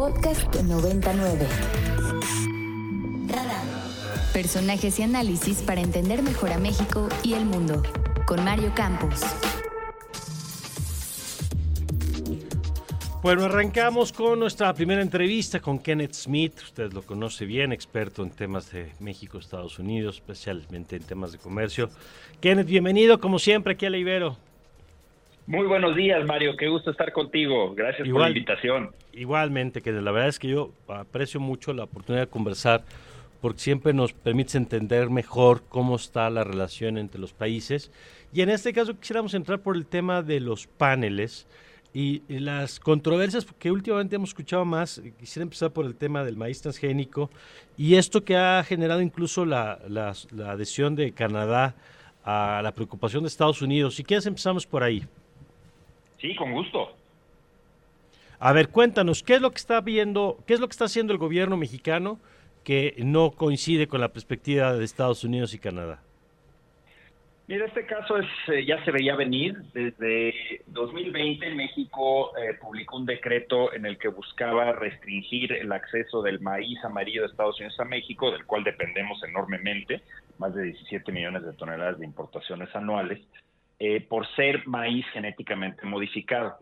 Podcast 99. Personajes y análisis para entender mejor a México y el mundo. Con Mario Campos. Bueno, arrancamos con nuestra primera entrevista con Kenneth Smith. Usted lo conoce bien, experto en temas de México, Estados Unidos, especialmente en temas de comercio. Kenneth, bienvenido como siempre aquí a La Ibero. Muy buenos días, Mario. Qué gusto estar contigo. Gracias por la invitación. Igualmente, que la verdad es que yo aprecio mucho la oportunidad de conversar porque siempre nos permite entender mejor cómo está la relación entre los países. Y en este caso quisiéramos entrar por el tema de los paneles y, las controversias que últimamente hemos escuchado más. Quisiera empezar por el tema del maíz transgénico y esto que ha generado incluso la, la, la adhesión de Canadá a la preocupación de Estados Unidos. Si quieres empezamos por ahí. Sí, con gusto. A ver, cuéntanos, ¿qué es lo que está viendo, qué es lo que está haciendo el gobierno mexicano que no coincide con la perspectiva de Estados Unidos y Canadá? Mira, este caso es, eh, ya se veía venir. Desde 2020 México eh, publicó un decreto en el que buscaba restringir el acceso del maíz amarillo de Estados Unidos a México, del cual dependemos enormemente, más de 17 millones de toneladas de importaciones anuales. Eh, por ser maíz genéticamente modificado.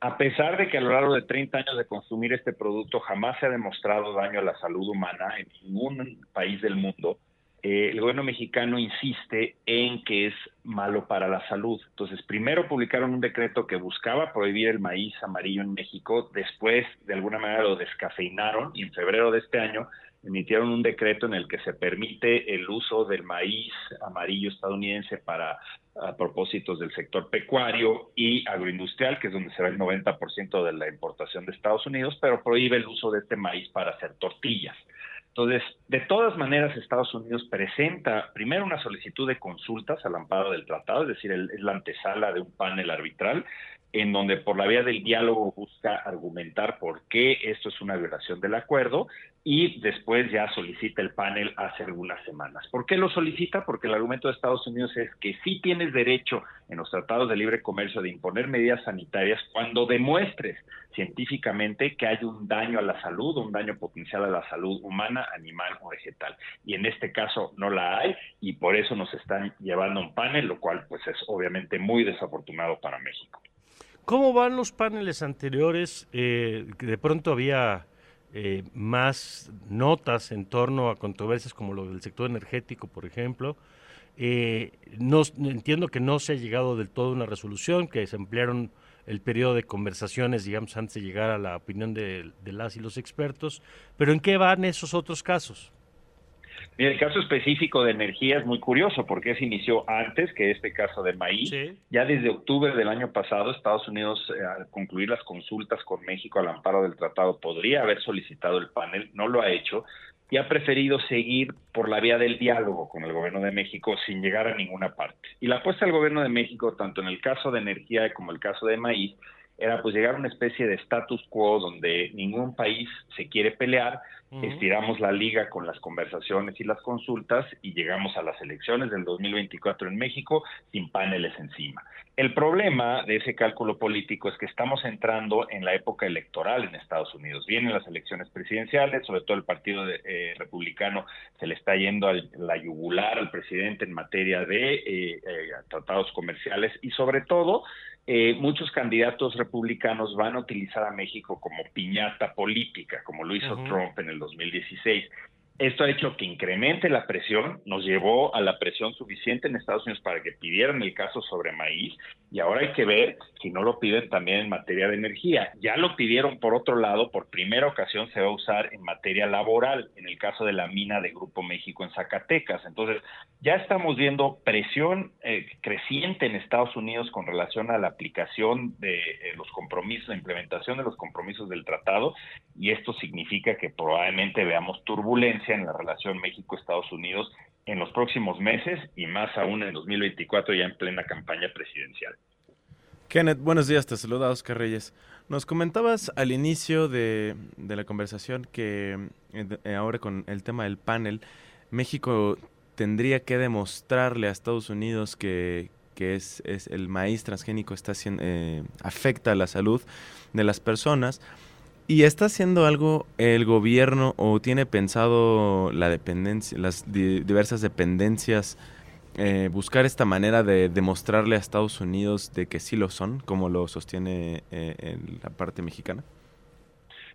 A pesar de que a lo largo de 30 años de consumir este producto jamás se ha demostrado daño a la salud humana en ningún país del mundo, eh, el gobierno mexicano insiste en que es malo para la salud. Entonces, primero publicaron un decreto que buscaba prohibir el maíz amarillo en México, después de alguna manera lo descafeinaron y en febrero de este año emitieron un decreto en el que se permite el uso del maíz amarillo estadounidense para propósitos del sector pecuario y agroindustrial, que es donde se va el 90% de la importación de Estados Unidos, pero prohíbe el uso de este maíz para hacer tortillas. Entonces, de todas maneras, Estados Unidos presenta primero una solicitud de consultas al amparo del tratado, es decir, es la antesala de un panel arbitral, en donde por la vía del diálogo busca argumentar por qué esto es una violación del acuerdo y después ya solicita el panel hace algunas semanas. ¿Por qué lo solicita? Porque el argumento de Estados Unidos es que sí tienes derecho en los tratados de libre comercio de imponer medidas sanitarias cuando demuestres científicamente que hay un daño a la salud, un daño potencial a la salud humana, animal o vegetal. Y en este caso no la hay y por eso nos están llevando un panel, lo cual pues es obviamente muy desafortunado para México. ¿Cómo van los paneles anteriores? Eh, de pronto había eh, más notas en torno a controversias como lo del sector energético, por ejemplo. Eh, no, entiendo que no se ha llegado del todo a una resolución, que se ampliaron el periodo de conversaciones, digamos, antes de llegar a la opinión de las y los expertos. Pero ¿en qué van esos otros casos? Mira, el caso específico de energía es muy curioso porque se inició antes que este caso de maíz. Ya desde octubre del año pasado, Estados Unidos, eh, al concluir las consultas con México al amparo del tratado, podría haber solicitado el panel, no lo ha hecho y ha preferido seguir por la vía del diálogo con el gobierno de México sin llegar a ninguna parte. Y la apuesta del gobierno de México, tanto en el caso de energía como el caso de maíz, era pues llegar a una especie de status quo donde ningún país se quiere pelear, estiramos la liga con las conversaciones y las consultas y llegamos a las elecciones del 2024 en México sin paneles encima. El problema de ese cálculo político es que estamos entrando en la época electoral en Estados Unidos. Vienen las elecciones presidenciales, sobre todo el Partido eh, Republicano se le está yendo a la yugular al presidente en materia de eh, eh, tratados comerciales y sobre todo eh, muchos candidatos republicanos van a utilizar a México como piñata política, como lo hizo Trump en el 2016. Esto ha hecho que incremente la presión, nos llevó a la presión suficiente en Estados Unidos para que pidieran el caso sobre maíz y ahora hay que ver si no lo piden también en materia de energía. Ya lo pidieron por otro lado, por primera ocasión se va a usar en materia laboral, en el caso de la mina de Grupo México en Zacatecas. Entonces, ya estamos viendo presión eh, creciente en Estados Unidos con relación a la aplicación de eh, los compromisos, la implementación de los compromisos del tratado y esto significa que probablemente veamos turbulencia en la relación México-Estados Unidos en los próximos meses y más aún en 2024 ya en plena campaña presidencial. Kenneth, buenos días, te saluda Oscar Reyes. Nos comentabas al inicio de, la conversación que eh, ahora con el tema del panel, México tendría que demostrarle a Estados Unidos que, es, el maíz transgénico está eh, afecta a la salud de las personas. ¿Y está haciendo algo el gobierno o tiene pensado la dependencia, las diversas dependencias, eh, buscar esta manera de demostrarle a Estados Unidos de que sí lo son, como lo sostiene eh, la parte mexicana?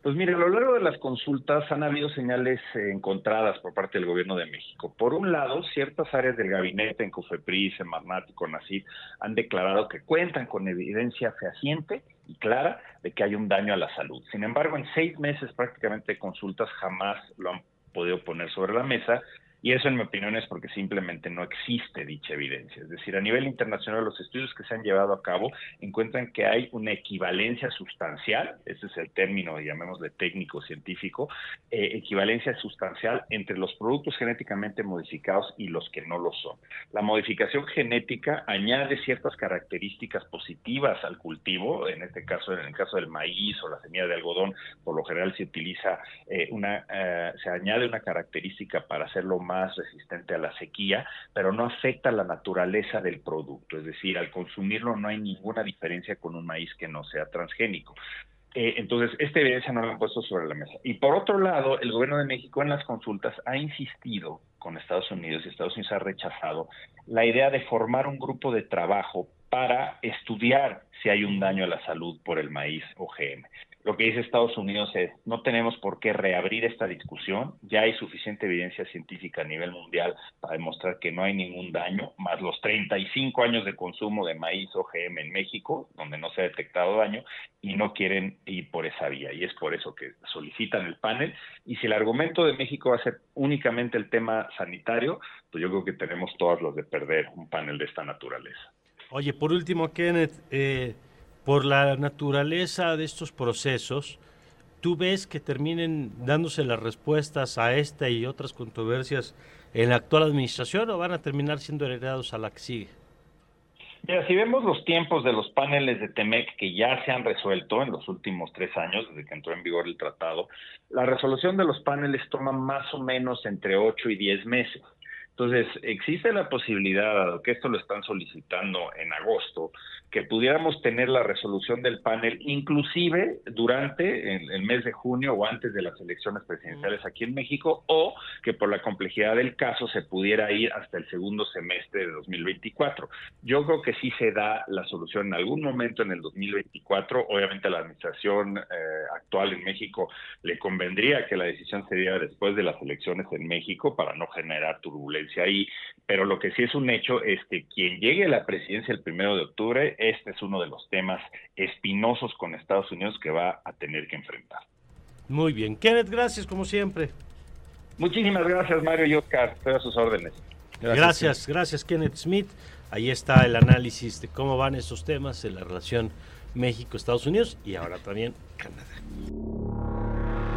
Pues mire, a lo largo de las consultas han habido señales encontradas por parte del gobierno de México. Por un lado, ciertas áreas del gabinete en COFEPRIS, en Marnat y CONACYT han declarado que cuentan con evidencia fehaciente y clara de que hay un daño a la salud. Sin embargo, en seis meses prácticamente de consultas jamás lo han podido poner sobre la mesa y eso, en mi opinión, es porque simplemente no existe dicha evidencia. Es decir, a nivel internacional, los estudios que se han llevado a cabo encuentran que hay una equivalencia sustancial, ese es el término, llamémosle técnico científico, eh, equivalencia sustancial entre los productos genéticamente modificados y los que no lo son. La modificación genética añade ciertas características positivas al cultivo, en este caso, en el caso del maíz o la semilla de algodón, por lo general se utiliza eh, una, eh, se añade una característica para hacerlo más resistente a la sequía, pero no afecta la naturaleza del producto, es decir, al consumirlo no hay ninguna diferencia con un maíz que no sea transgénico. Eh, entonces, esta evidencia no la han puesto sobre la mesa. Y por otro lado, el gobierno de México en las consultas ha insistido con Estados Unidos y Estados Unidos ha rechazado la idea de formar un grupo de trabajo para estudiar si hay un daño a la salud por el maíz OGM. Lo que dice Estados Unidos es, no tenemos por qué reabrir esta discusión, ya hay suficiente evidencia científica a nivel mundial para demostrar que no hay ningún daño, más los 35 años de consumo de maíz OGM en México, donde no se ha detectado daño, y no quieren ir por esa vía. Y es por eso que solicitan el panel. Y si el argumento de México va a ser únicamente el tema sanitario, pues yo creo que tenemos todas los de perder un panel de esta naturaleza. Oye, por último, Kenneth, eh, por la naturaleza de estos procesos, ¿tú ves que terminen dándose las respuestas a esta y otras controversias en la actual administración o van a terminar siendo heredados a la que sigue? Mira, si vemos los tiempos de los paneles de TEMEC que ya se han resuelto en los últimos tres años, desde que entró en vigor el tratado, la resolución de los paneles toma más o menos entre ocho y diez meses. Entonces, existe la posibilidad, que esto lo están solicitando en agosto, que pudiéramos tener la resolución del panel inclusive durante el, mes de junio o antes de las elecciones presidenciales aquí en México o que por la complejidad del caso se pudiera ir hasta el segundo semestre de 2024. Yo creo que sí se da la solución en algún momento en el 2024. Obviamente a la administración eh, actual en México le convendría que la decisión se diera después de las elecciones en México para no generar turbulencia ahí, pero lo que sí es un hecho es que quien llegue a la presidencia el primero de octubre este es uno de los temas espinosos con Estados Unidos que va a tener que enfrentar. Muy bien. Kenneth, gracias como siempre. Muchísimas gracias, Mario y Oscar. Estoy a sus órdenes. Gracias, gracias, Kenneth Smith. Ahí está el análisis de cómo van estos temas en la relación México-Estados Unidos y ahora también Canadá.